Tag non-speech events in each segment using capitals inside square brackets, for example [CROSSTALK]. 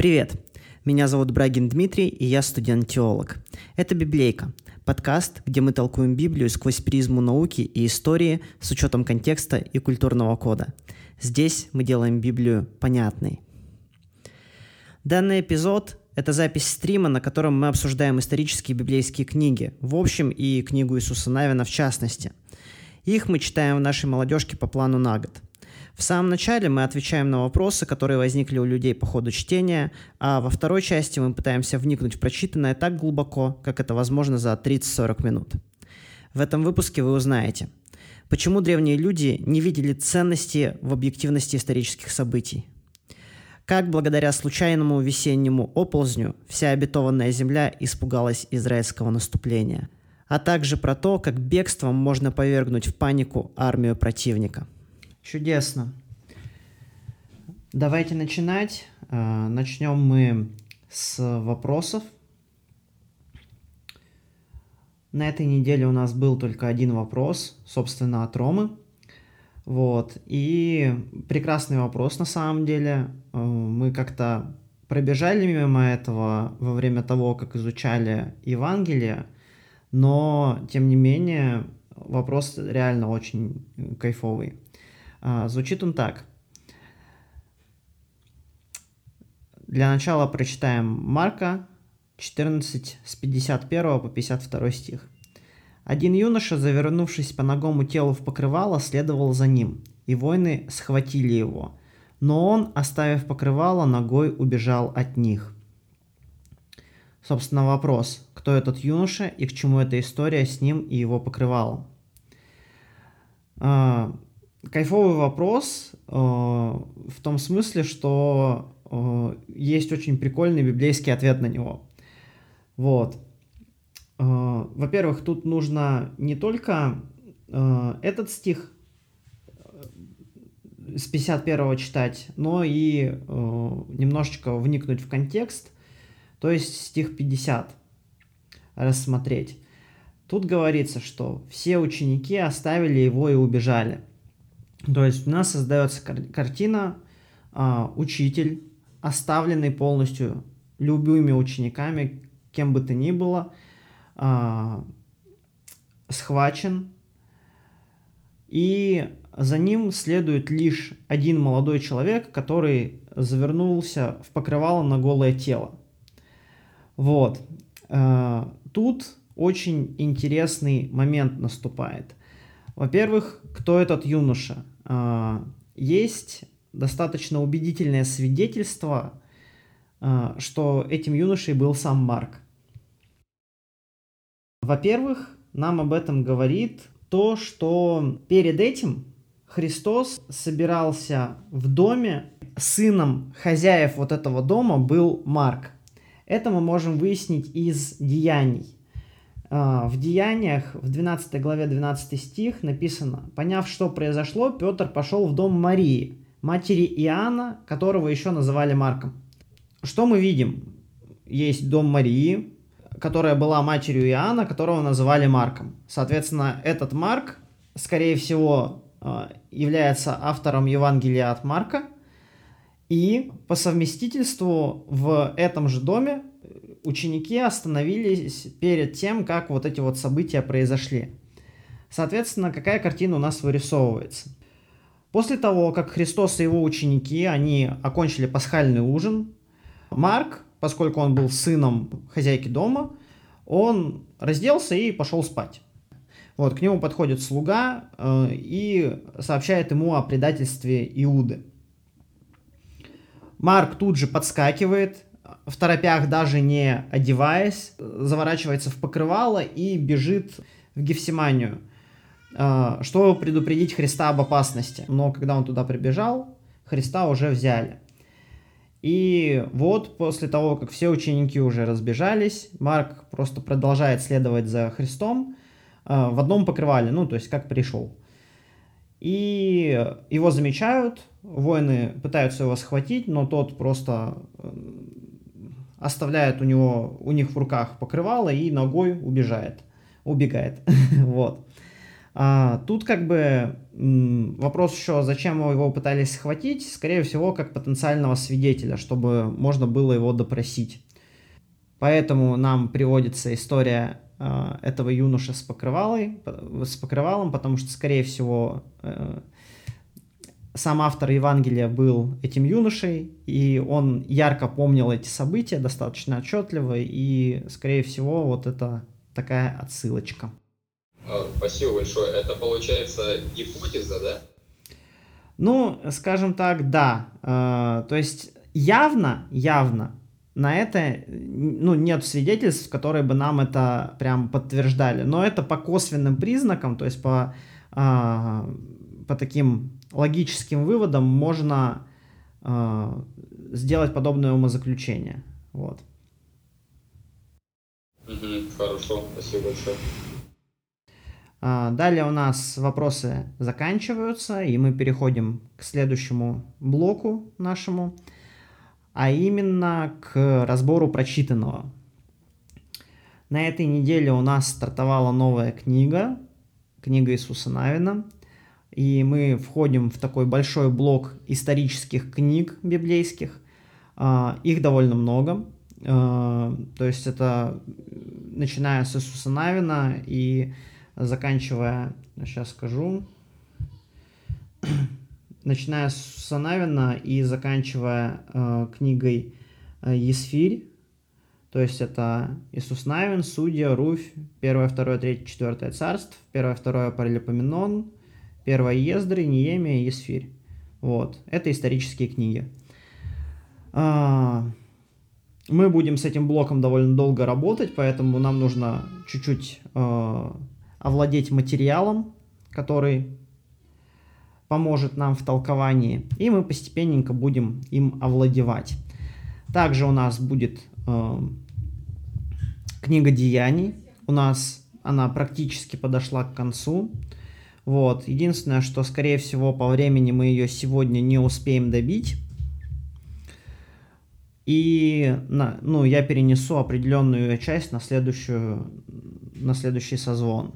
Привет! Меня зовут Брагин Дмитрий, и я студент-теолог. Это «Библейка» – подкаст, где мы толкуем Библию сквозь призму науки и истории с учетом контекста и культурного кода. Здесь мы делаем Библию понятной. Данный эпизод – это запись стрима, на котором мы обсуждаем исторические библейские книги, в общем, и книгу Иисуса Навина в частности. Их мы читаем в нашей молодежке по плану на год – в самом начале мы отвечаем на вопросы, которые возникли у людей по ходу чтения, а во второй части мы пытаемся вникнуть в прочитанное так глубоко, как это возможно за 30-40 минут. В этом выпуске вы узнаете, почему древние люди не видели ценности в объективности исторических событий, как благодаря случайному весеннему оползню вся обетованная земля испугалась израильского наступления, а также про то, как бегством можно повергнуть в панику армию противника – Чудесно. Давайте начинать. А, начнем мы с вопросов. На этой неделе у нас был только один вопрос, собственно, от Ромы. Вот. И прекрасный вопрос на самом деле. А, мы как-то пробежали мимо этого во время того, как изучали Евангелие, но, тем не менее, вопрос реально очень кайфовый. А, звучит он так. Для начала прочитаем Марка 14 с 51 по 52 стих. Один юноша, завернувшись по ногому телу в покрывало, следовал за ним, и воины схватили его. Но он, оставив покрывало, ногой убежал от них. Собственно, вопрос, кто этот юноша и к чему эта история с ним и его покрывалом. Кайфовый вопрос э, в том смысле, что э, есть очень прикольный библейский ответ на него. Вот. Э, во-первых, тут нужно не только э, этот стих э, с 51 читать, но и э, немножечко вникнуть в контекст, то есть стих 50 рассмотреть. Тут говорится, что все ученики оставили его и убежали – то есть у нас создается картина а, учитель, оставленный полностью любыми учениками, кем бы то ни было, а, схвачен, и за ним следует лишь один молодой человек, который завернулся в покрывало на голое тело. Вот. А, тут очень интересный момент наступает. Во-первых, кто этот юноша? А, есть достаточно убедительное свидетельство, а, что этим юношей был сам Марк. Во-первых, нам об этом говорит то, что перед этим Христос собирался в доме, сыном хозяев вот этого дома был Марк. Это мы можем выяснить из деяний. А, в Деяниях, в 12 главе 12 стих написано, «Поняв, что произошло, Петр пошел в дом Марии, матери Иоанна, которого еще называли Марком». Что мы видим? Есть дом Марии, которая была матерью Иоанна, которого называли Марком. Соответственно, этот Марк, скорее всего, а, является автором Евангелия от Марка, и по совместительству в этом же доме ученики остановились перед тем, как вот эти вот события произошли. Соответственно, какая картина у нас вырисовывается? После того, как Христос и его ученики, они окончили пасхальный ужин, Марк, поскольку он был сыном хозяйки дома, он разделся и пошел спать. Вот, к нему подходит слуга э, и сообщает ему о предательстве Иуды. Марк тут же подскакивает, в торопях даже не одеваясь, заворачивается в покрывало и бежит в Гефсиманию, а, чтобы предупредить Христа об опасности. Но когда он туда прибежал, Христа уже взяли. И вот после того, как все ученики уже разбежались, Марк просто продолжает следовать за Христом а, в одном покрывале, ну, то есть как пришел. И его замечают, воины пытаются его схватить, но тот просто оставляет у него, у них в руках покрывало и ногой убежает, убегает. [LAUGHS] вот. А, тут как бы вопрос еще, зачем его пытались схватить, скорее всего, как потенциального свидетеля, чтобы можно было его допросить. Поэтому нам приводится история э, этого юноши с покрывалой, с покрывалом, потому что, скорее всего, э, сам автор Евангелия был этим юношей, и он ярко помнил эти события достаточно отчетливо, и, скорее всего, вот это такая отсылочка. А, спасибо большое. Это получается гипотеза, да? Ну, скажем так, да. Э, то есть явно, явно на это ну, нет свидетельств, которые бы нам это прям подтверждали. Но это по косвенным признакам, то есть по, э, по таким логическим выводам можно э, сделать подобное умозаключение. Вот. Угу, хорошо, спасибо большое. А, далее у нас вопросы заканчиваются, и мы переходим к следующему блоку нашему а именно к разбору прочитанного. На этой неделе у нас стартовала новая книга, книга Иисуса Навина, и мы входим в такой большой блок исторических книг библейских. А, их довольно много, а, то есть это начиная с Иисуса Навина и заканчивая, сейчас скажу, [CLEARS THROAT] начиная с Санавина и заканчивая э, книгой Есфирь, то есть это Иисус Навин, Судья, Руфь, 1, 2, 3, 4 царств, 1, 2 Паралипоменон, 1 Ездры, Ниемия и Есфирь. Вот, это исторические книги. А, мы будем с этим блоком довольно долго работать, поэтому нам нужно чуть-чуть э, овладеть материалом, который поможет нам в толковании, и мы постепенненько будем им овладевать. Также у нас будет э, книга деяний. У нас она практически подошла к концу. Вот. Единственное, что, скорее всего, по времени мы ее сегодня не успеем добить. И на, ну, я перенесу определенную часть на, следующую, на следующий созвон.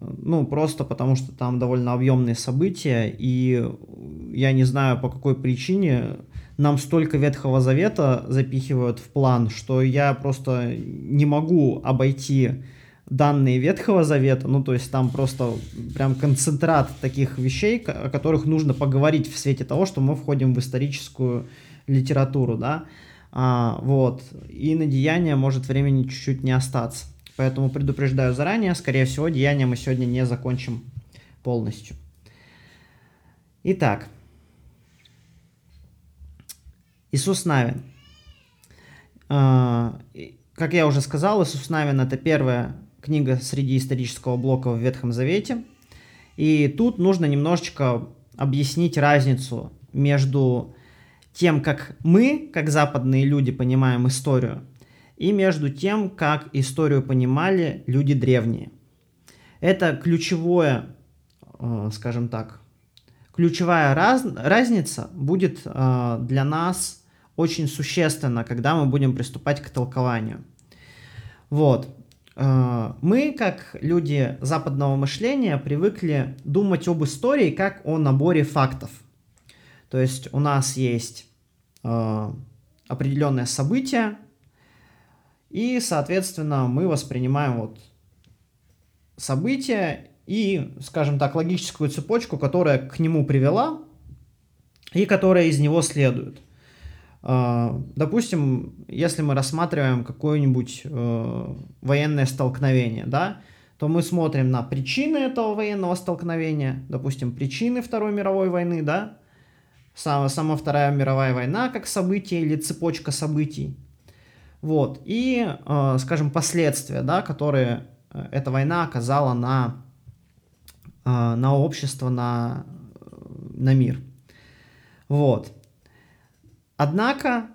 Ну, просто потому что там довольно объемные события, и я не знаю, по какой причине нам столько Ветхого Завета запихивают в план, что я просто не могу обойти данные Ветхого Завета, ну, то есть там просто прям концентрат таких вещей, о которых нужно поговорить в свете того, что мы входим в историческую литературу, да, а, вот, и на деяния может времени чуть-чуть не остаться. Поэтому предупреждаю заранее, скорее всего, деяние мы сегодня не закончим полностью. Итак, Иисус Навин. А, как я уже сказал, Иисус Навин это первая книга среди исторического блока в Ветхом Завете. И тут нужно немножечко объяснить разницу между тем, как мы, как западные люди, понимаем историю, и между тем, как историю понимали люди древние. Это ключевое, э, скажем так, ключевая раз, разница будет э, для нас очень существенна, когда мы будем приступать к толкованию. Вот. Э, мы, как люди западного мышления, привыкли думать об истории как о наборе фактов. То есть у нас есть определенное событие, и, соответственно, мы воспринимаем вот события и, скажем так, логическую цепочку, которая к нему привела и которая из него следует. А, допустим, если мы рассматриваем какое-нибудь э, военное столкновение, да, то мы смотрим на причины этого военного столкновения, допустим, причины Второй мировой войны, да, сама, сама Вторая мировая война как событие или цепочка событий, вот. И, э, скажем, последствия, да, которые э, эта война оказала на, на общество, на, на мир. Вот. Однако,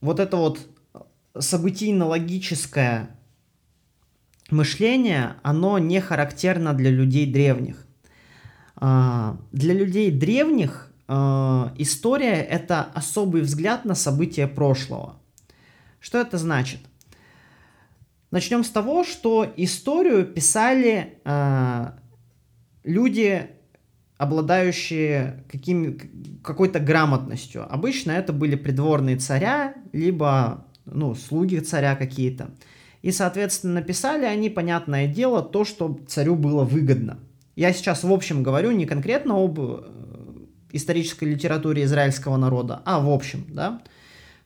вот это вот событийно-логическое мышление, оно не характерно для людей древних. Для людей древних история — это особый взгляд на события прошлого — что это значит? Начнем с того, что историю писали э, люди, обладающие какой-то грамотностью. Обычно это были придворные царя, либо ну, слуги царя какие-то. И, соответственно, написали они, понятное дело, то, что царю было выгодно. Я сейчас в общем говорю не конкретно об э, исторической литературе израильского народа, а в общем, да.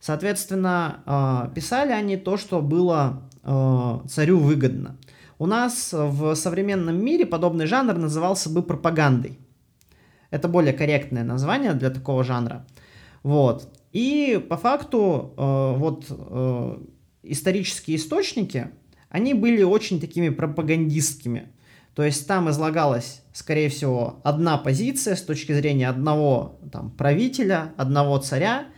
Соответственно, э, писали они то, что было э, царю выгодно. У нас в современном мире подобный жанр назывался бы пропагандой. Это более корректное название для такого жанра. Вот. И по факту вот исторические источники, они были очень такими пропагандистскими. То есть там излагалась, скорее всего, одна позиция с точки зрения одного там, правителя, одного царя.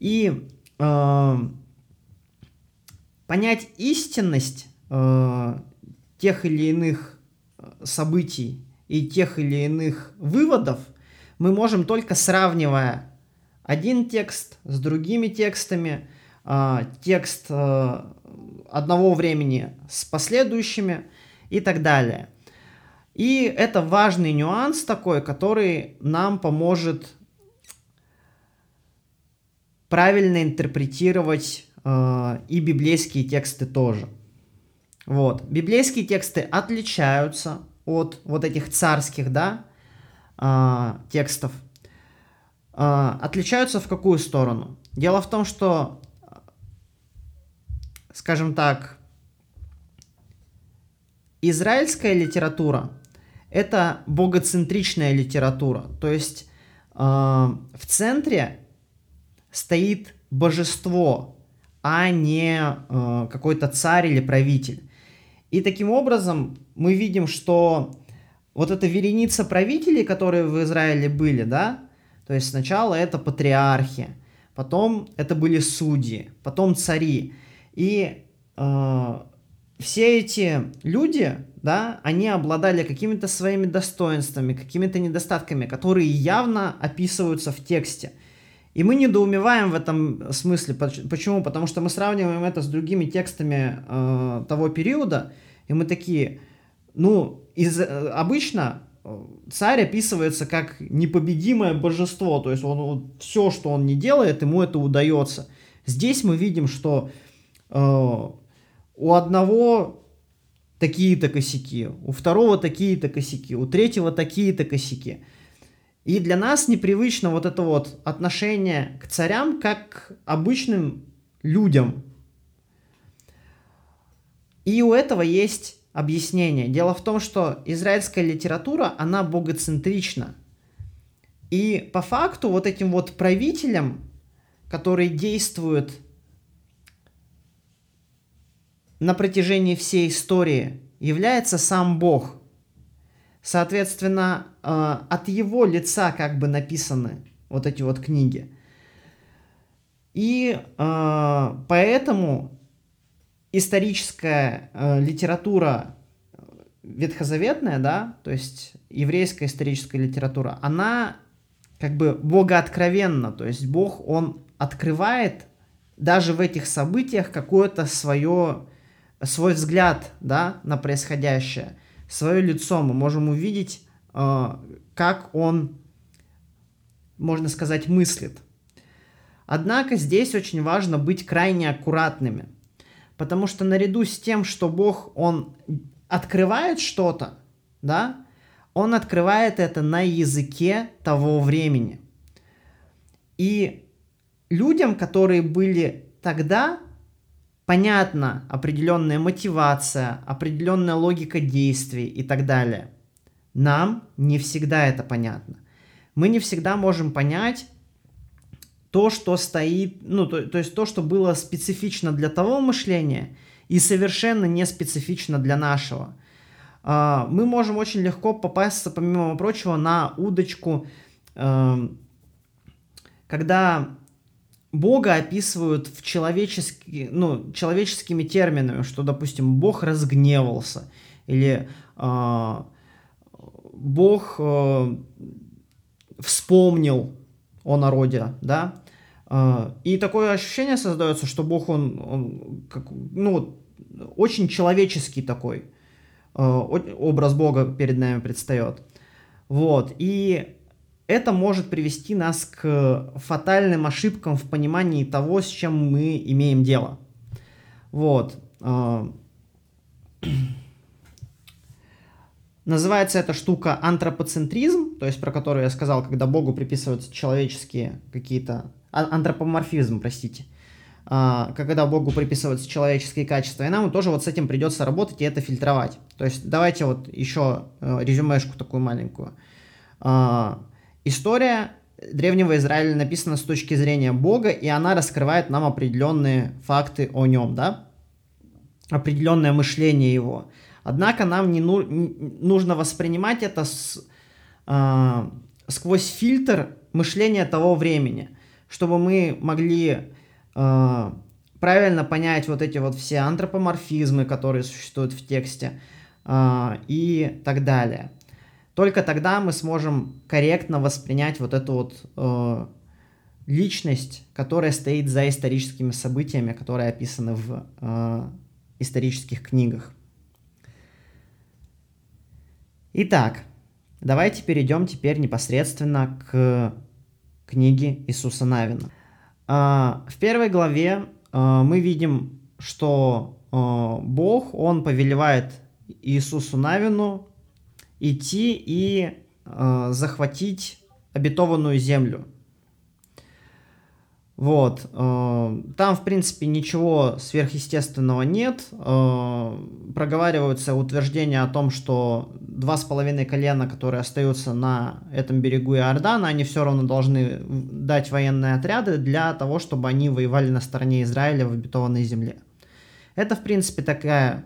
И э, понять истинность э, тех или иных э, событий и тех или иных выводов мы можем только сравнивая один текст с другими текстами, э, текст э, одного времени с последующими и так далее. И это важный нюанс такой, который нам поможет правильно интерпретировать э, и библейские тексты тоже. Вот. Библейские тексты отличаются от вот этих царских, да, э, текстов. Э, отличаются в какую сторону? Дело в том, что, скажем так, израильская литература это богоцентричная литература. То есть э, в центре стоит божество, а не э, какой-то царь или правитель. И таким образом мы видим, что вот эта вереница правителей, которые в Израиле были, да, то есть сначала это патриархи, потом это были судьи, потом цари. И э, все эти люди, да, они обладали какими-то своими достоинствами, какими-то недостатками, которые явно описываются в тексте. И мы недоумеваем в этом смысле. Почему? Потому что мы сравниваем это с другими текстами э, того периода, и мы такие, ну, из, э, обычно э, царь описывается как непобедимое божество, то есть он, он все, что он не делает, ему это удается. Здесь мы видим, что э, у одного такие-то косяки, у второго такие-то косяки, у третьего такие-то косяки. И для нас непривычно вот это вот отношение к царям как к обычным людям. И у этого есть объяснение. Дело в том, что израильская литература, она богоцентрична. И по факту вот этим вот правителям, которые действуют на протяжении всей истории является сам Бог. Соответственно, э, от его лица как бы написаны вот эти вот книги. И э, поэтому историческая э, литература ветхозаветная, да, то есть еврейская историческая литература, она как бы богооткровенна, то есть Бог, он открывает даже в этих событиях какое-то свое свой взгляд да, на происходящее, свое лицо мы можем увидеть, э, как он, можно сказать, мыслит. Однако здесь очень важно быть крайне аккуратными, потому что наряду с тем, что Бог, Он открывает что-то, да, Он открывает это на языке того времени. И людям, которые были тогда, понятна определенная мотивация, определенная логика действий и так далее. Нам не всегда это понятно. Мы не всегда можем понять то, что стоит, ну, то, то есть то, что было специфично для того мышления и совершенно не специфично для нашего. А, мы можем очень легко попасться, помимо прочего, на удочку, эм, когда Бога описывают в человечески, ну, человеческими терминами, что, допустим, Бог разгневался, или э, Бог э, вспомнил о народе, да, э, и такое ощущение создается, что Бог, он, он как, ну, очень человеческий такой э, образ Бога перед нами предстает. Вот. И это может привести нас к фатальным ошибкам в понимании того, с чем мы имеем дело. Вот. Э, называется эта штука антропоцентризм, то есть про которую я сказал, когда Богу приписываются человеческие какие-то... А, антропоморфизм, простите. А, когда Богу приписываются человеческие качества. И нам тоже вот с этим придется работать и это фильтровать. То есть давайте вот еще э, резюмешку такую маленькую. История древнего Израиля написана с точки зрения Бога, и она раскрывает нам определенные факты о нем, да? Определенное мышление его. Однако нам не ну, нужно воспринимать это с, э, сквозь фильтр мышления того времени, чтобы мы могли э, правильно понять вот эти вот все антропоморфизмы, которые существуют в тексте э, и так далее. Только тогда мы сможем корректно воспринять вот эту вот э, личность, которая стоит за историческими событиями, которые описаны в э, исторических книгах. Итак, давайте перейдем теперь непосредственно к книге Иисуса Навина. А, в первой главе а, мы видим, что а, Бог, Он повелевает Иисусу Навину идти и захватить обетованную землю – вот. Э, там, в принципе, ничего сверхъестественного нет. Э, проговариваются утверждения о том, что два с половиной колена, которые остаются на этом берегу Иордана, они все равно должны дать военные отряды для того, чтобы они воевали на стороне Израиля в обетованной земле. Это, в принципе, такая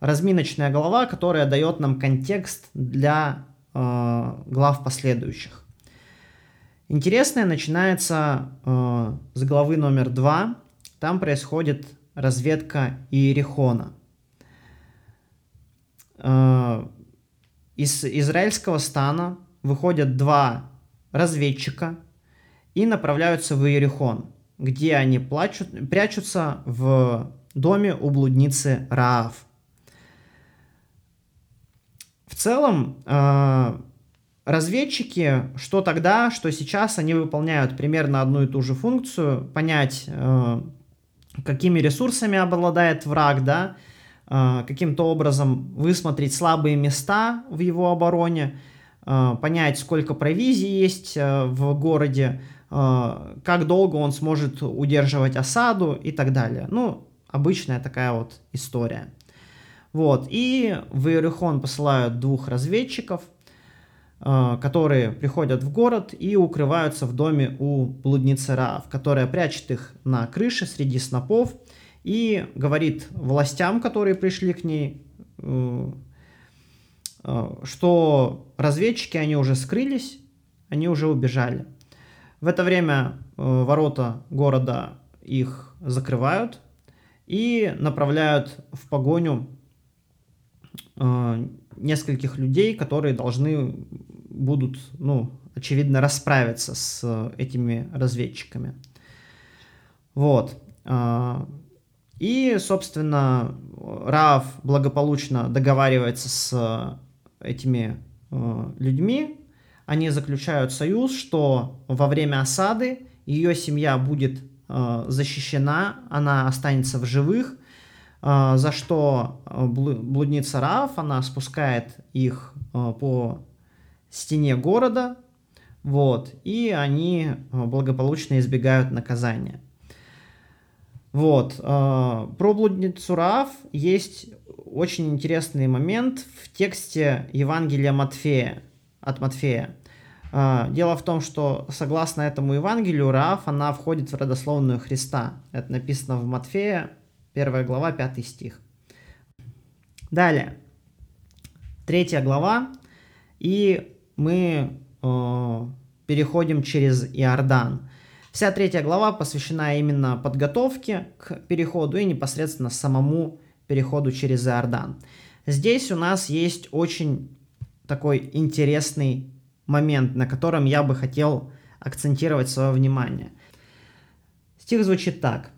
разминочная глава, которая дает нам контекст для э, глав последующих. Интересное начинается э, с главы номер два. Там происходит разведка Иерихона. Э, из израильского стана выходят два разведчика и направляются в Иерихон, где они плачут, прячутся в доме у блудницы Раав. В целом, э, Разведчики, что тогда, что сейчас, они выполняют примерно одну и ту же функцию, понять, э, какими ресурсами обладает враг, да, э, каким-то образом высмотреть слабые места в его обороне, понять, сколько провизии есть в городе, как долго он сможет удерживать осаду и так далее. Ну, обычная такая вот история. Вот, и в Иерихон посылают двух разведчиков – Э, которые приходят в город и укрываются в доме у блудницы Раав, которая прячет их на крыше среди снопов и говорит властям, которые пришли к ней, э, э, что разведчики, они уже скрылись, они уже убежали. В это время ворота города их закрывают и направляют в погоню нескольких людей, которые должны будут, ну, очевидно, расправиться с э, этими разведчиками. Вот. А, и, собственно, Раав благополучно договаривается с этими э, людьми. Они заключают союз, что во время осады ее семья будет э, защищена, она останется в живых, за что блудница Раав, она спускает их по стене города, вот, и они благополучно избегают наказания. Вот, про блудницу Раав есть очень интересный момент в тексте Евангелия Матфея, от Матфея. Дело в том, что согласно этому Евангелию Раав, она входит в родословную Христа. Это написано в Матфея, 1 глава, 5 стих. Далее, третья глава, и мы э, переходим через Иордан. Вся третья глава посвящена именно подготовке к переходу и непосредственно самому переходу через Иордан. Здесь у нас есть очень такой интересный момент, на котором я бы хотел акцентировать свое внимание. Стих звучит так.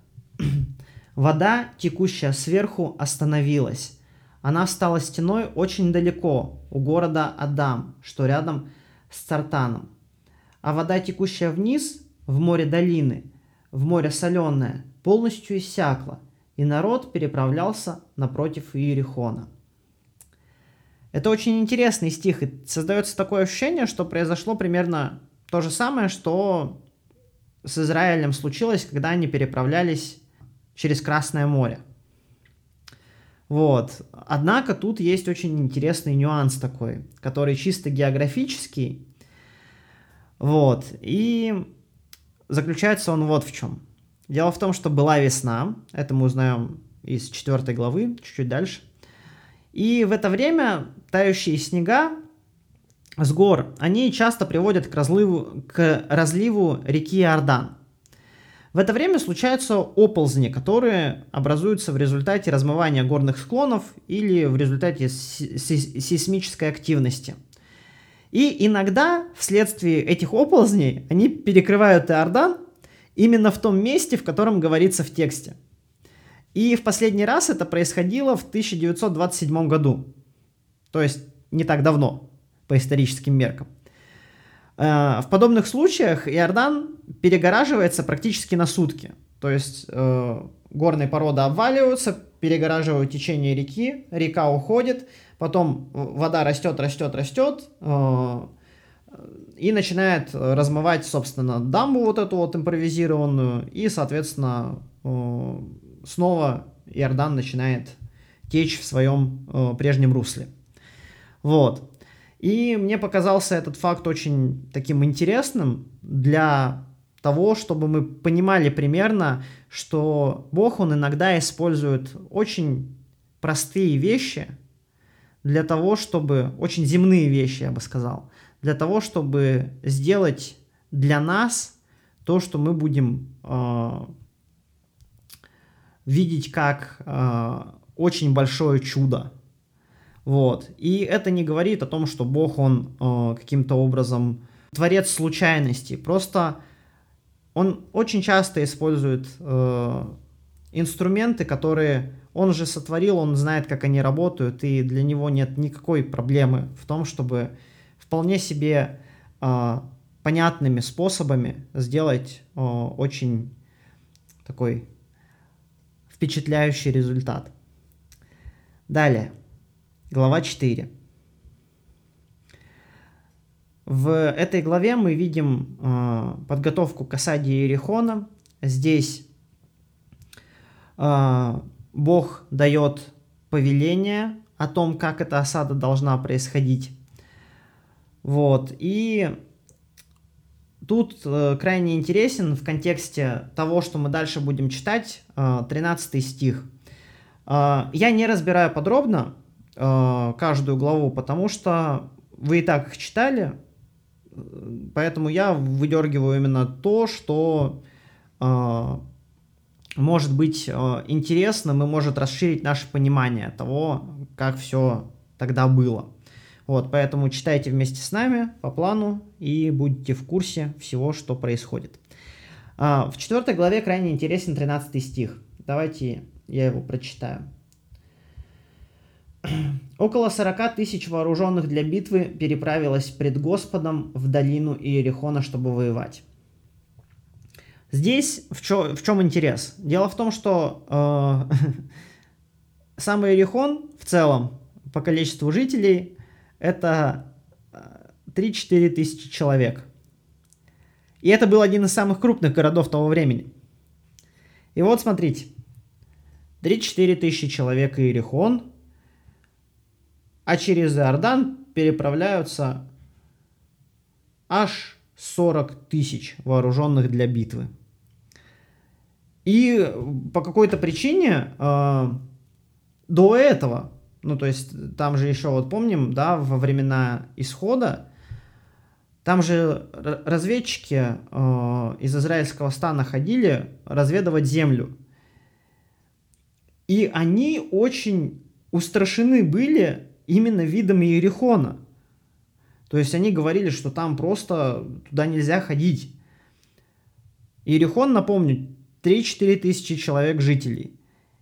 Вода, текущая сверху, остановилась. Она встала стеной очень далеко, у города Адам, что рядом с Цартаном. А вода, текущая вниз, в море долины, в море соленое, полностью иссякла, и народ переправлялся напротив Иерихона. Это очень интересный стих, и создается такое ощущение, что произошло примерно то же самое, что с Израилем случилось, когда они переправлялись через Красное море. Вот. Однако тут есть очень интересный нюанс такой, который чисто географический. Вот. И заключается он вот в чем. Дело в том, что была весна, это мы узнаем из четвертой главы, чуть-чуть дальше. И в это время тающие снега с гор, они часто приводят к разливу, к разливу реки Иордан. В это время случаются оползни, которые образуются в результате размывания горных склонов или в результате сейсмической активности. И иногда вследствие этих оползней они перекрывают Иордан именно в том месте, в котором говорится в тексте. И в последний раз это происходило в 1927 году. То есть не так давно по историческим меркам. Э, в подобных случаях Иордан перегораживается практически на сутки. То есть э, горные породы обваливаются, перегораживают течение реки, река уходит, потом вода растет, растет, растет, э, и начинает размывать, собственно, дамбу вот эту вот импровизированную, и, соответственно, э, снова Иордан начинает течь в своем э, прежнем русле. Вот. И мне показался этот факт очень таким интересным для того, чтобы мы понимали примерно, что Бог, Он иногда использует очень простые вещи для того, чтобы, очень земные вещи, я бы сказал, для того, чтобы сделать для нас то, что мы будем э, видеть как э, очень большое чудо. Вот. И это не говорит о том, что Бог, он э, каким-то образом творец случайностей. Просто он очень часто использует э, инструменты, которые он же сотворил, он знает, как они работают, и для него нет никакой проблемы в том, чтобы вполне себе э, понятными способами сделать э, очень такой впечатляющий результат. Далее. Глава 4. В этой главе мы видим э, подготовку к осаде Иерихона. Здесь э, Бог дает повеление о том, как эта осада должна происходить. Вот. И тут э, крайне интересен в контексте того, что мы дальше будем читать, э, 13 стих. Э, я не разбираю подробно, э, каждую главу, потому что вы и так их читали, поэтому я выдергиваю именно то, что э, может быть э, интересным и может расширить наше понимание того, как все тогда было. Вот, поэтому читайте вместе с нами по плану и будьте в курсе всего, что происходит. А, в четвертой главе крайне интересен 13 стих. Давайте я его прочитаю. [CLEARS THROAT] Около 40 тысяч вооруженных для битвы переправилось пред Господом в долину Иерихона, чтобы воевать. Здесь в, чё, в чем интерес? Дело в том, что э, [LAUGHS] сам Иерихон в целом по количеству жителей это 3-4 э, тысячи человек. И это был один из самых крупных городов того времени. И вот смотрите, 3-4 тысячи человек Иерихон – а через Иордан переправляются аж 40 тысяч вооруженных для битвы. И по какой-то причине э, до этого, ну то есть там же еще вот помним, да, во времена исхода, там же разведчики э, из израильского стана ходили разведывать землю. И они очень устрашены были именно видом Иерихона. То есть они говорили, что там просто туда нельзя ходить. Иерихон, напомню, 3-4 тысячи человек жителей.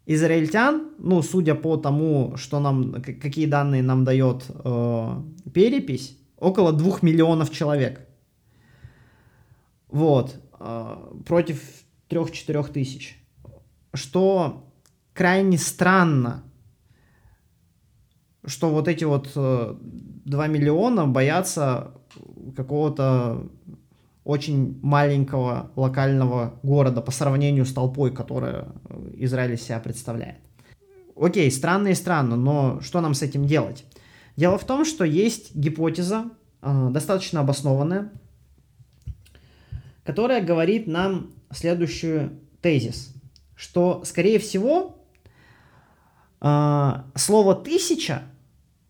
израильтян, ну, судя по тому, что нам, какие данные нам дает э, перепись, около двух миллионов человек. Вот. Э, против трех-четырех тысяч. Что крайне странно, что вот эти вот э, 2 миллиона боятся какого-то очень маленького локального города по сравнению с толпой, которая Израиль из себя представляет. Окей, странно и странно, но что нам с этим делать? Дело в том, что есть гипотеза, э, достаточно обоснованная, которая говорит нам следующую тезис, что, скорее всего, э, слово «тысяча»,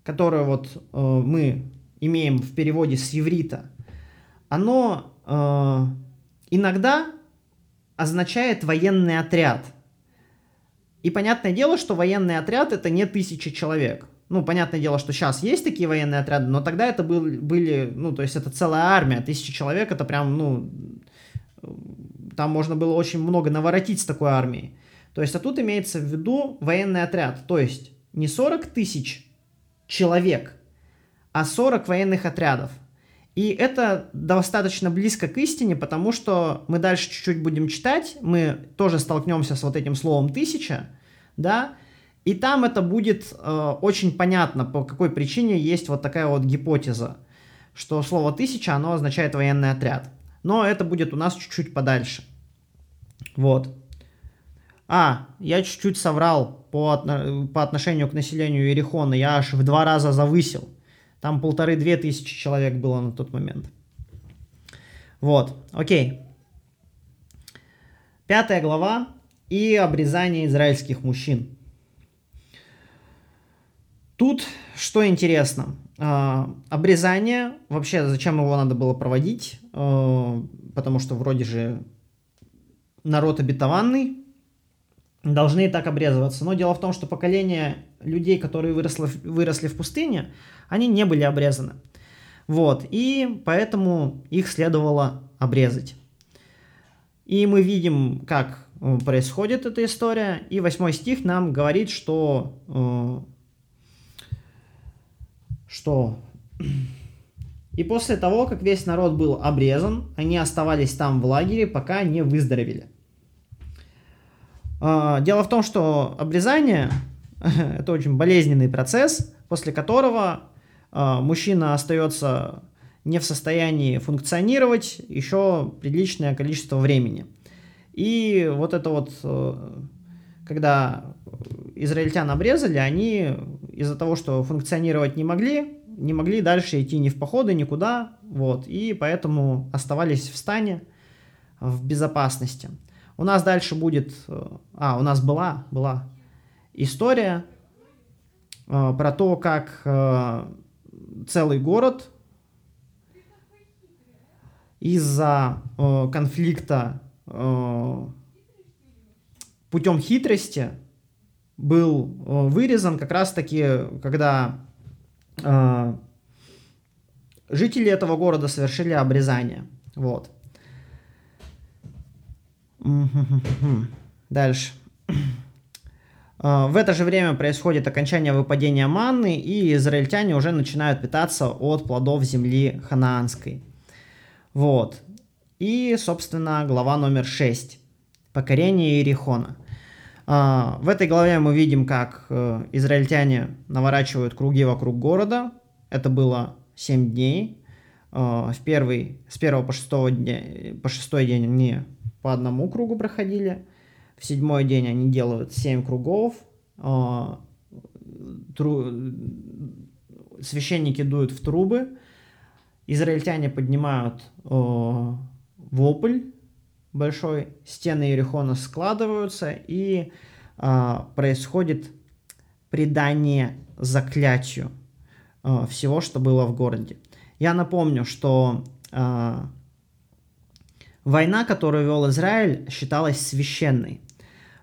которое вот э, мы имеем в переводе с еврита, оно иногда означает военный отряд. И понятное дело, что военный отряд это не тысяча человек. Ну, понятное дело, что сейчас есть такие военные отряды, но тогда это был, были, ну, то есть это целая армия, тысяча человек, это прям, ну, там можно было очень много наворотить с такой армией. То есть, а тут имеется в виду военный отряд, то есть не 40 тысяч человек, а 40 военных отрядов. И это достаточно близко к истине, потому что мы дальше чуть-чуть будем читать, мы тоже столкнемся с вот этим словом «тысяча», да, и там это будет э, очень понятно, по какой причине есть вот такая вот гипотеза, что слово «тысяча», оно означает военный отряд. Но это будет у нас чуть-чуть подальше. Вот. А, я чуть-чуть соврал по, по отношению к населению Ерехона, я аж в два раза завысил. Там полторы-две тысячи человек было на тот момент. Вот, окей. Пятая глава и обрезание израильских мужчин. Тут что интересно. А, обрезание, вообще зачем его надо было проводить, а, потому что вроде же народ обетованный, должны и так обрезываться. Но дело в том, что поколение людей, которые выросли, выросли в пустыне, они не были обрезаны. Вот, и поэтому их следовало обрезать. И мы видим, как э, происходит эта история. И восьмой стих нам говорит, что... Э, что... [CLEARS THROAT] И после того, как весь народ был обрезан, они оставались там в лагере, пока не выздоровели. А, дело в том, что обрезание [LAUGHS] – это очень болезненный процесс, после которого а, мужчина остается не в состоянии функционировать еще приличное количество времени. И вот это вот, э, когда израильтян обрезали, они из-за того, что функционировать не могли, не могли дальше идти ни в походы, никуда, вот, и поэтому оставались в стане в безопасности. У нас дальше будет... Э, а, у нас была, была история э, про то, как э, целый город из-за конфликта путем хитрости был вырезан как раз-таки, когда жители этого города совершили обрезание. Вот. Дальше. А, в это же время происходит окончание выпадения манны, и израильтяне уже начинают питаться от плодов земли ханаанской. Вот. И, собственно, глава номер 6. Покорение Иерихона. А, в этой главе мы видим, как э, израильтяне наворачивают круги вокруг города. Это было 7 дней. А, в первый, с 1 по 6, дня, по 6 день они по одному кругу проходили. В седьмой день они делают 7 кругов. А, тру... Священники дуют в трубы. Израильтяне поднимают о, вопль большой. Стены Иерихона складываются и а, происходит предание заклятию а, всего, что было в городе. Я напомню, что а, Война, которую вел Израиль, считалась священной.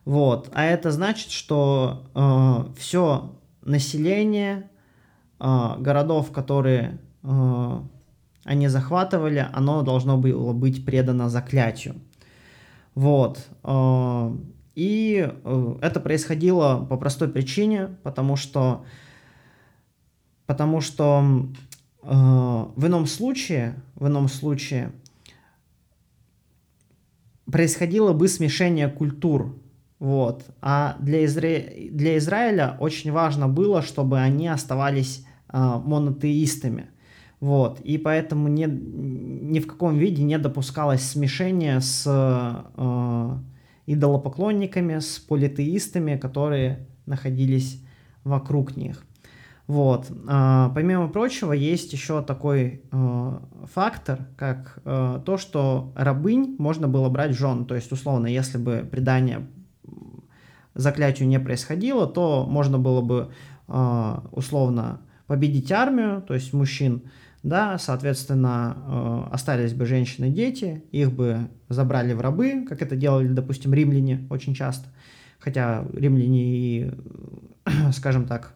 Вот. А это значит, что э, все население э, городов, которые э, они захватывали, оно должно было быть предано заклятию. Вот. Э, и э, это происходило по простой причине, потому что, потому что э, в ином случае, в ином случае происходило бы смешение культур. Вот. А для, Изра... для Израиля очень важно было, чтобы они оставались э, монотеистами. Вот. И поэтому не, ни в каком виде не допускалось смешение с э, идолопоклонниками, с политеистами, которые находились вокруг них. Вот. А, помимо прочего, есть еще такой э, фактор, как э, то, что рабынь можно было брать жен. То есть, условно, если бы предание заклятию не происходило, то можно было бы э, условно победить армию, то есть мужчин, да, соответственно, э, остались бы женщины и дети, их бы забрали в рабы, как это делали, допустим, римляне очень часто, хотя римляне и, скажем так,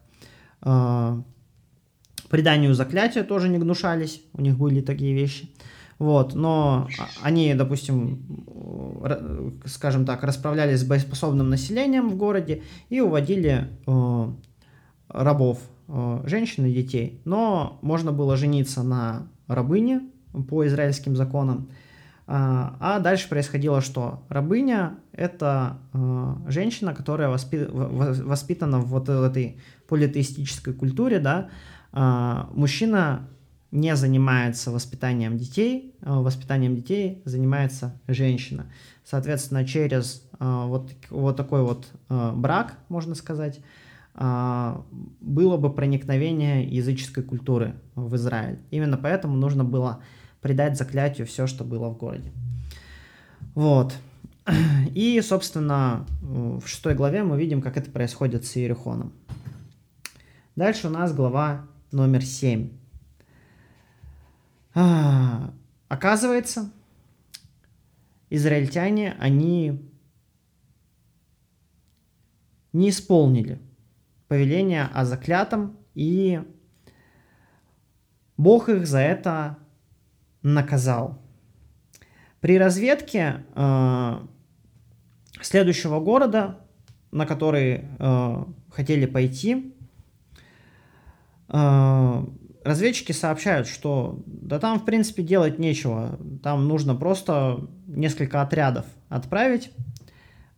преданию заклятия тоже не гнушались, у них были такие вещи, вот, но они, допустим, скажем так, расправлялись с боеспособным населением в городе и уводили э, рабов Э, женщин и детей. Но можно было жениться на рабыне по израильским законам. А, а дальше происходило что? Рабыня – это э, женщина, которая воспи- воспитана в вот этой политеистической культуре, да. А, мужчина не занимается воспитанием детей, а воспитанием детей занимается женщина. Соответственно, через вот, вот такой вот брак, можно сказать, а, было бы проникновение языческой культуры в Израиль. Именно поэтому нужно было придать заклятию все, что было в городе. Вот. [CLEARS THROAT] И, собственно, в шестой главе мы видим, как это происходит с Иерихоном. Дальше у нас глава номер семь. А, оказывается, израильтяне, они не исполнили повеление о заклятом, и Бог их за это наказал. При разведке э, следующего города, на который э, хотели пойти, разведчики сообщают, что да там в принципе делать нечего, там нужно просто несколько отрядов отправить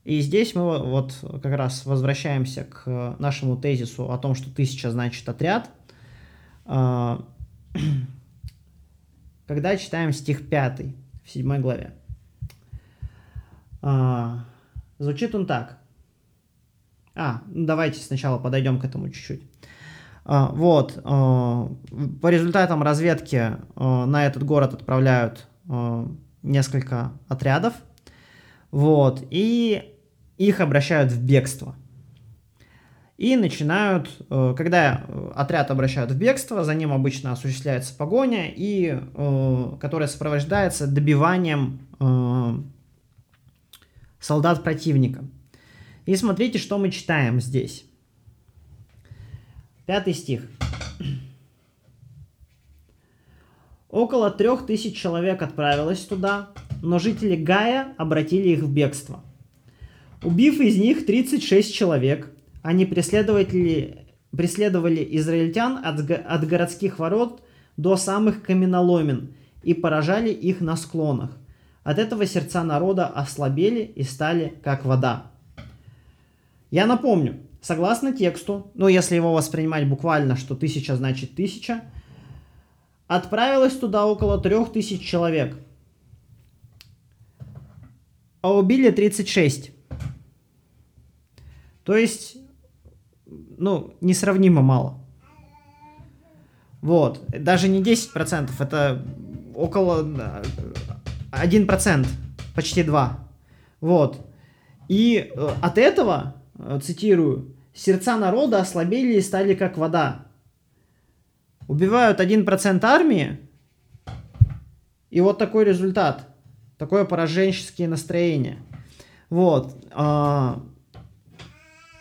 и здесь мы вот как раз возвращаемся к нашему тезису о том, что тысяча значит отряд. А, [CLEARS THROAT] когда читаем стих 5 в 7 главе. А, звучит он так. А, ну давайте сначала подойдем к этому чуть-чуть. А, вот, по результатам разведки на этот город отправляют несколько отрядов. Вот, и их обращают в бегство. И начинают, когда отряд обращают в бегство, за ним обычно осуществляется погоня, и, которая сопровождается добиванием солдат противника. И смотрите, что мы читаем здесь. Пятый стих. Около трех тысяч человек отправилось туда, но жители Гая обратили их в бегство. Убив из них 36 человек, они преследовали, преследовали израильтян от, от городских ворот до самых каменоломен и поражали их на склонах. От этого сердца народа ослабели и стали как вода. Я напомню, согласно тексту, ну если его воспринимать буквально, что тысяча значит тысяча, отправилось туда около трех тысяч человек, а убили 36. То есть, ну, несравнимо мало. Вот. Даже не 10%, это около 1%, почти 2%. Вот. И э, от этого, э, цитирую, сердца народа ослабели и стали как вода. Убивают 1% армии, и вот такой результат. Такое пораженческие настроения. Вот. А,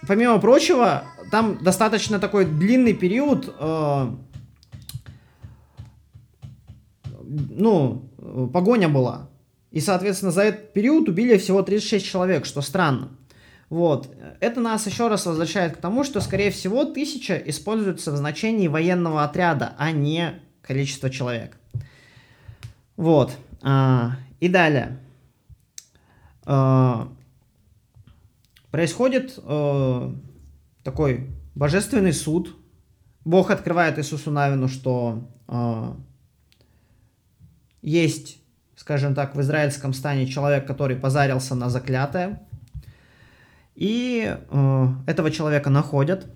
помимо прочего, там достаточно такой длинный период, э, ну, погоня была. И, соответственно, за этот период убили всего 36 человек, что странно. Вот. Это нас еще раз возвращает к тому, что, скорее всего, тысяча используется в значении военного отряда, а не количество человек. Вот. А, и далее. А, происходит а, такой божественный суд. Бог открывает Иисусу Навину, что есть, скажем так, в израильском стане человек, который позарился на заклятое. И э, этого человека находят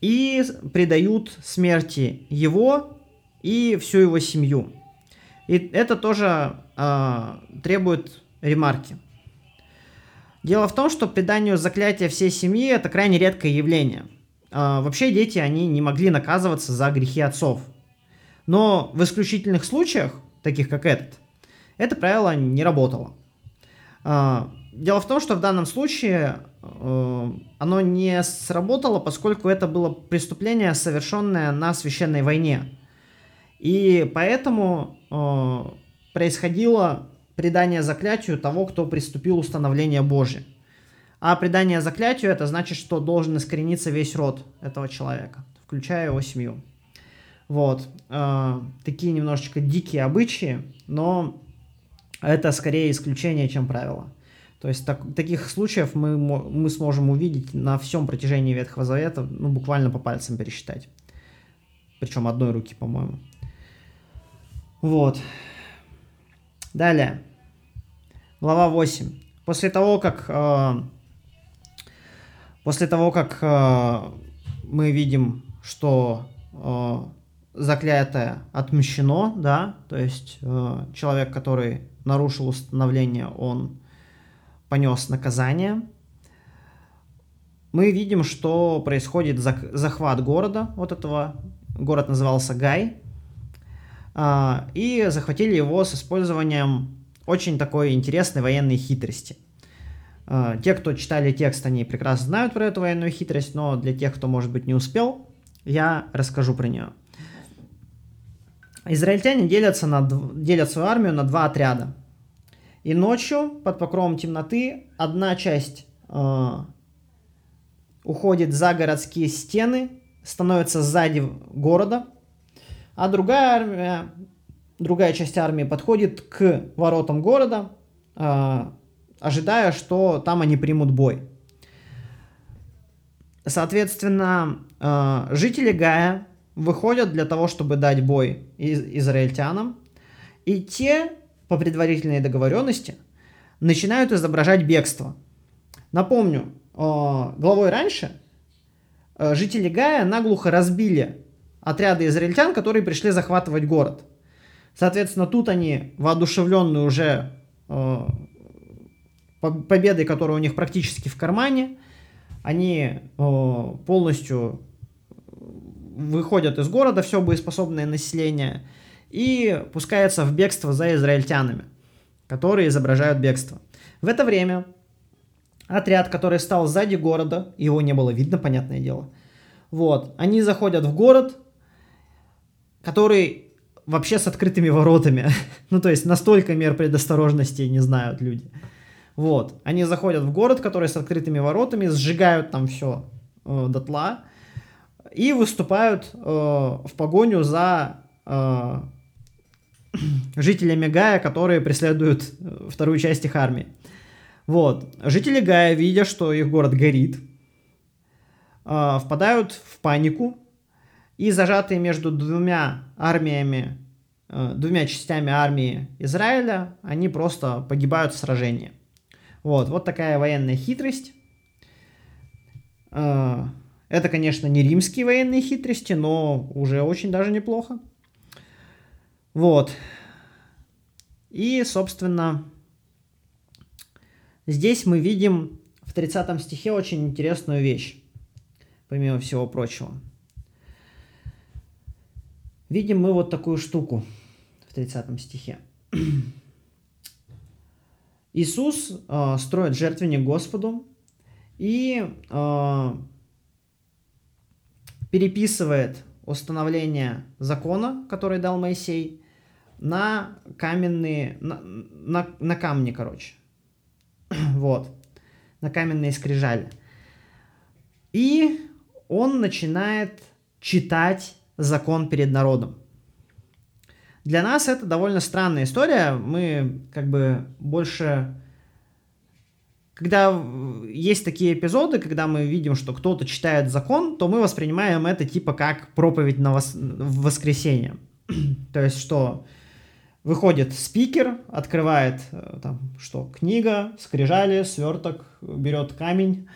и предают смерти его и всю его семью. И это тоже э, требует ремарки. Дело в том, что преданию заклятия всей семьи это крайне редкое явление. Э, вообще дети, они не могли наказываться за грехи отцов. Но в исключительных случаях, таких как этот, это правило не работало. Э, дело в том, что в данном случае э, оно не сработало, поскольку это было преступление, совершенное на священной войне. И поэтому э, происходило предание заклятию того, кто приступил установление Божие. А предание заклятию это значит, что должен искорениться весь род этого человека, включая его семью. Вот. Э, такие немножечко дикие обычаи, но это скорее исключение, чем правило. То есть так, таких случаев мы, мы сможем увидеть на всем протяжении Ветхого Завета, ну, буквально по пальцам пересчитать. Причем одной руки, по-моему. Вот. Далее. Глава 8. После того, как... Э, после того, как э, мы видим, что э, заклятое отмщено, да, то есть э, человек, который нарушил установление, он понес наказание. Мы видим, что происходит захват города, вот этого, город назывался Гай, а, и захватили его с использованием очень такой интересной военной хитрости. А, те, кто читали текст, они прекрасно знают про эту военную хитрость, но для тех, кто, может быть, не успел, я расскажу про нее. Израильтяне делятся на, делят свою армию на два отряда. И ночью под покровом темноты одна часть э, уходит за городские стены, становится сзади города, а другая армия, другая часть армии подходит к воротам города, э, ожидая, что там они примут бой. Соответственно, э, жители Гая выходят для того, чтобы дать бой из- израильтянам, и те по предварительной договоренности начинают изображать бегство. Напомню, э, главой раньше э, жители Гая наглухо разбили отряды израильтян, которые пришли захватывать город. Соответственно, тут они, воодушевленные уже э, победой, которая у них практически в кармане, они полностью выходят из города, все боеспособное население – и пускается в бегство за израильтянами, которые изображают бегство. В это время отряд, который стал сзади города, его не было видно, понятное дело, вот, они заходят в город, который вообще с открытыми воротами. [LAUGHS] ну, то есть настолько мер предосторожности не знают люди. Вот. Они заходят в город, который с открытыми воротами, сжигают там все э, дотла и выступают э, в погоню за э, [CLEARS THROAT] жителями Гая, которые преследуют э, вторую часть их армии. Вот. Жители Гая, видя, что их город горит, э, впадают в панику и зажатые между двумя армиями, э, двумя частями армии Израиля, они просто погибают в сражении. Вот, вот такая военная хитрость. Это, конечно, не римские военные хитрости, но уже очень даже неплохо. Вот. И, собственно, здесь мы видим в 30 стихе очень интересную вещь, помимо всего прочего. Видим мы вот такую штуку в 30 стихе. [CLEARS THROAT] Иисус э, строит жертвенник Господу и э, переписывает установление закона, который дал Моисей, на каменные, на, на, на камни, короче. [CLEARS THROAT] вот, на каменные скрижали. И он начинает читать закон перед народом. Для нас это довольно странная история. Мы как бы больше... Когда есть такие эпизоды, когда мы видим, что кто-то читает закон, то мы воспринимаем это типа как проповедь на вос... в воскресенье. [CLEARS THROAT] то есть, что выходит спикер, открывает э, там, что, книга, скрижали, сверток, берет камень,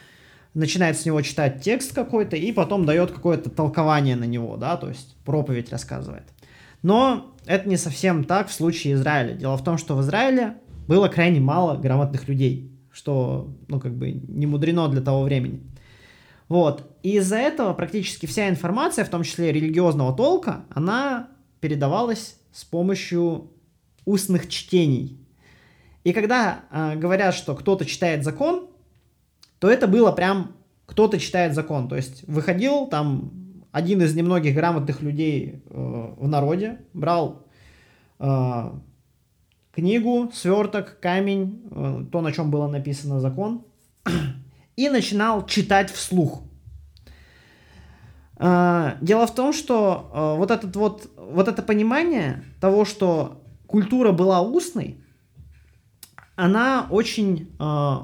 начинает с него читать текст какой-то и потом дает какое-то толкование на него, да, то есть проповедь рассказывает. Но это не совсем так в случае Израиля. Дело в том, что в Израиле было крайне мало грамотных людей, что, ну, как бы не мудрено для того времени. Вот. И из-за этого практически вся информация, в том числе религиозного толка, она передавалась с помощью устных чтений. И когда э, говорят, что кто-то читает закон, то это было прям кто-то читает закон. То есть выходил там один из немногих грамотных людей э, в народе, брал э, книгу, сверток, камень, э, то, на чем было написано закон, [CLEARS THROAT] и начинал читать вслух. Э, дело в том, что э, вот, этот вот, вот это понимание того, что культура была устной, она очень э,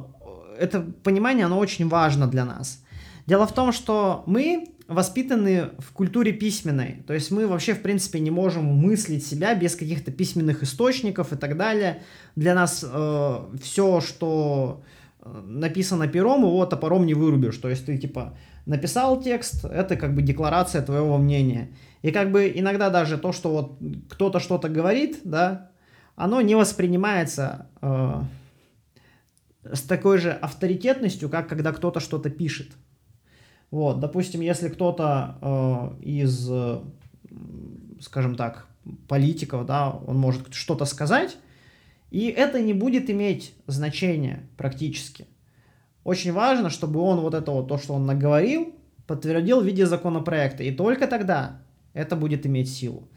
это понимание, оно очень важно для нас. Дело в том, что мы воспитаны в культуре письменной. То есть мы вообще, в принципе, не можем мыслить себя без каких-то письменных источников и так далее. Для нас э, все, что э, написано пером, его топором не вырубишь. То есть ты, типа, написал текст, это как бы декларация твоего мнения. И как бы иногда даже то, что вот кто-то что-то говорит, да, оно не воспринимается... Э, с такой же авторитетностью, как когда кто-то что-то пишет. Вот, допустим, если кто-то э, из, э, скажем так, политиков, да, он может что-то сказать, и это не будет иметь значения практически. Очень важно, чтобы он вот это вот, то, что он наговорил, подтвердил в виде законопроекта, и только тогда это будет иметь силу.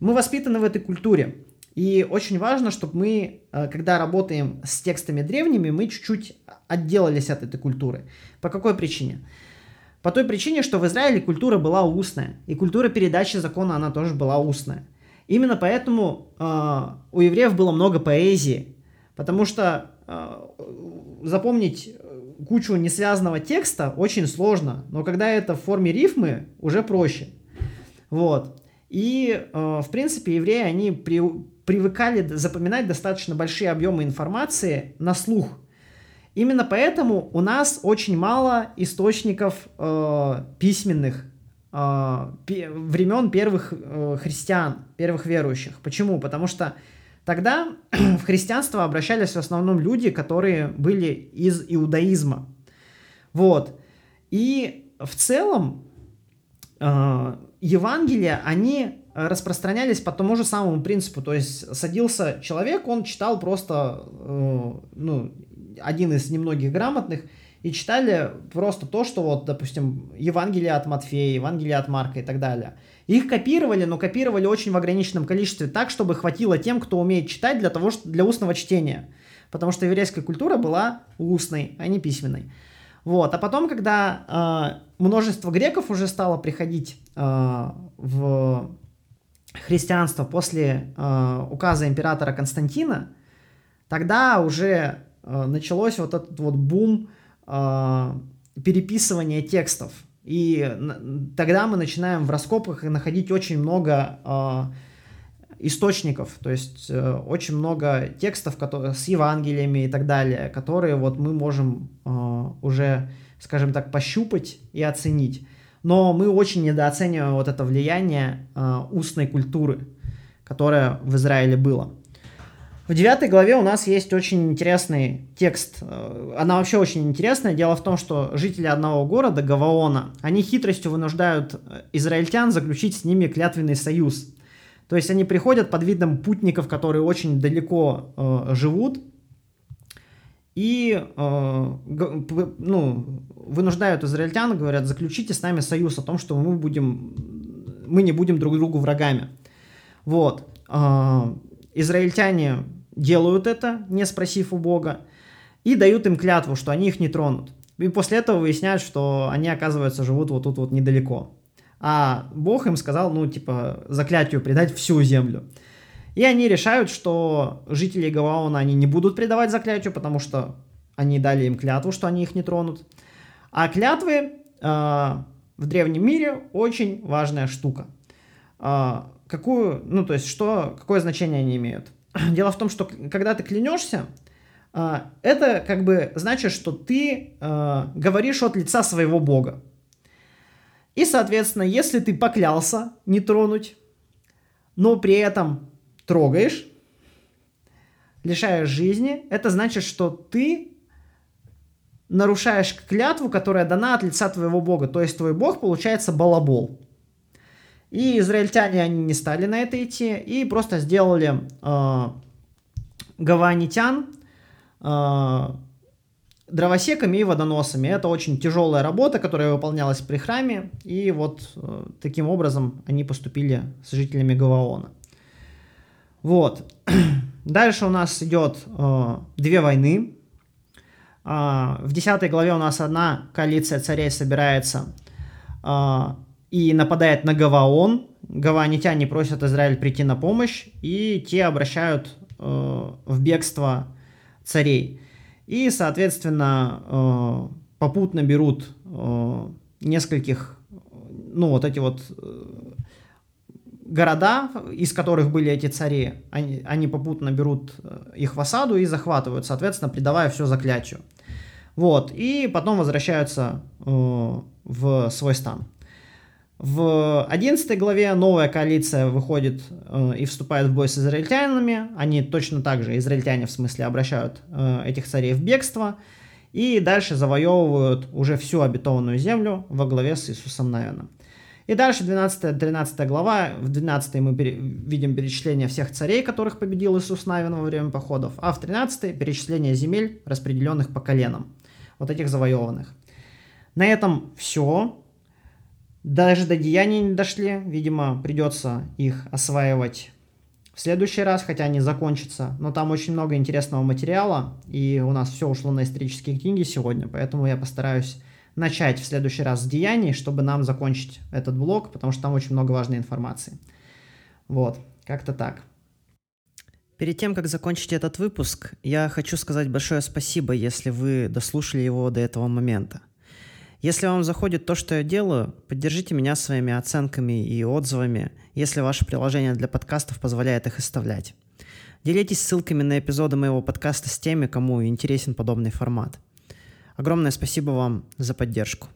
Мы воспитаны в этой культуре. И очень важно, чтобы мы, э, когда работаем с текстами древними, мы чуть-чуть отделались от этой культуры. По какой причине? По той причине, что в Израиле культура была устная, и культура передачи закона, она тоже была устная. Именно поэтому э, у евреев было много поэзии, потому что э, запомнить кучу несвязанного текста очень сложно, но когда это в форме рифмы, уже проще. Вот. И, э, в принципе, евреи, они при, привыкали запоминать достаточно большие объемы информации на слух. Именно поэтому у нас очень мало источников э, письменных э, времен первых э, христиан, первых верующих. Почему? Потому что тогда [CLEARS THROAT] в христианство обращались в основном люди, которые были из иудаизма. Вот. И в целом э, Евангелия, они распространялись по тому же самому принципу. То есть садился человек, он читал просто, э, ну, один из немногих грамотных, и читали просто то, что вот, допустим, Евангелие от Матфея, Евангелие от Марка и так далее. Их копировали, но копировали очень в ограниченном количестве, так, чтобы хватило тем, кто умеет читать для того, для устного чтения. Потому что еврейская культура была устной, а не письменной. Вот. А потом, когда э, множество греков уже стало приходить э, в христианство после э, указа императора Константина, тогда уже э, началось вот этот вот бум э, переписывания текстов. И тогда мы начинаем в раскопках находить очень много э, источников, то есть э, очень много текстов которые, с Евангелиями и так далее, которые вот мы можем э, уже, скажем так, пощупать и оценить но мы очень недооцениваем вот это влияние э, устной культуры, которое в Израиле было. В девятой главе у нас есть очень интересный текст. Э, она вообще очень интересная. Дело в том, что жители одного города, Гаваона, они хитростью вынуждают э, израильтян заключить с ними клятвенный союз. То есть они приходят под видом путников, которые очень далеко э, живут, и э, ну, вынуждают израильтян, говорят, заключите с нами союз о том, что мы будем, мы не будем друг другу врагами. Вот. Э, израильтяне делают это, не спросив у Бога. и дают им клятву, что они их не тронут. И после этого выясняют, что они, оказывается, живут вот тут вот недалеко. А Бог им сказал, ну, типа, заклятию предать всю землю. И они решают, что жители Гаваона они не будут предавать заклятию, потому что они дали им клятву, что они их не тронут. А клятвы э, в древнем мире очень важная штука. Э, какую, ну, то есть, что, какое значение они имеют? [CLEARS THROAT] Дело в том, что когда ты клянешься, э, это как бы значит, что ты э, говоришь от лица своего бога. И, соответственно, если ты поклялся не тронуть, но при этом трогаешь, лишаешь жизни, это значит, что ты нарушаешь клятву, которая дана от лица твоего бога. То есть твой бог получается балабол. И израильтяне, они не стали на это идти и просто сделали э, гаванитян э, дровосеками и водоносами. Это очень тяжелая работа, которая выполнялась при храме. И вот э, таким образом они поступили с жителями Гаваона. Вот. [CLEARS THROAT] Дальше у нас идет э, две войны. Э, в 10 главе у нас одна коалиция царей собирается э, и нападает на Гаваон. Гаванитяне просят Израиль прийти на помощь, и те обращают э, в бегство царей. И, соответственно, э, попутно берут э, нескольких, ну, вот эти вот э, города, из которых были эти цари, они, они попутно берут их в осаду и захватывают, соответственно, придавая все заклятию. Вот, и потом возвращаются в свой стан. В 11 главе новая коалиция выходит э, и вступает в бой с израильтянами. Они точно так же, израильтяне в смысле, обращают э, этих царей в бегство. И дальше завоевывают уже всю обетованную землю во главе с Иисусом Навином. И дальше 12-13 глава, в 12 мы пере, видим перечисление всех царей, которых победил Иисус Навин во время походов, а в 13 перечисление земель, распределенных по коленам, вот этих завоеванных. На этом все. Даже до деяний не дошли, видимо, придется их осваивать в следующий раз, хотя они закончатся. Но там очень много интересного материала, и у нас все ушло на исторические книги сегодня, поэтому я постараюсь начать в следующий раз с деяний, чтобы нам закончить этот блок, потому что там очень много важной информации. Вот, как-то так. Перед тем, как закончить этот выпуск, я хочу сказать большое спасибо, если вы дослушали его до этого момента. Если вам заходит то, что я делаю, поддержите меня своими оценками и отзывами, если ваше приложение для подкастов позволяет их оставлять. Делитесь ссылками на эпизоды моего подкаста с теми, кому интересен подобный формат. Огромное спасибо вам за поддержку.